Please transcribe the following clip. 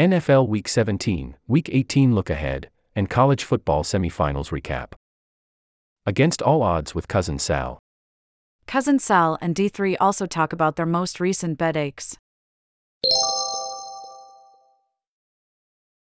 NFL Week 17, Week 18 look ahead, and college football semifinals recap. Against all odds with Cousin Sal. Cousin Sal and D3 also talk about their most recent bed aches.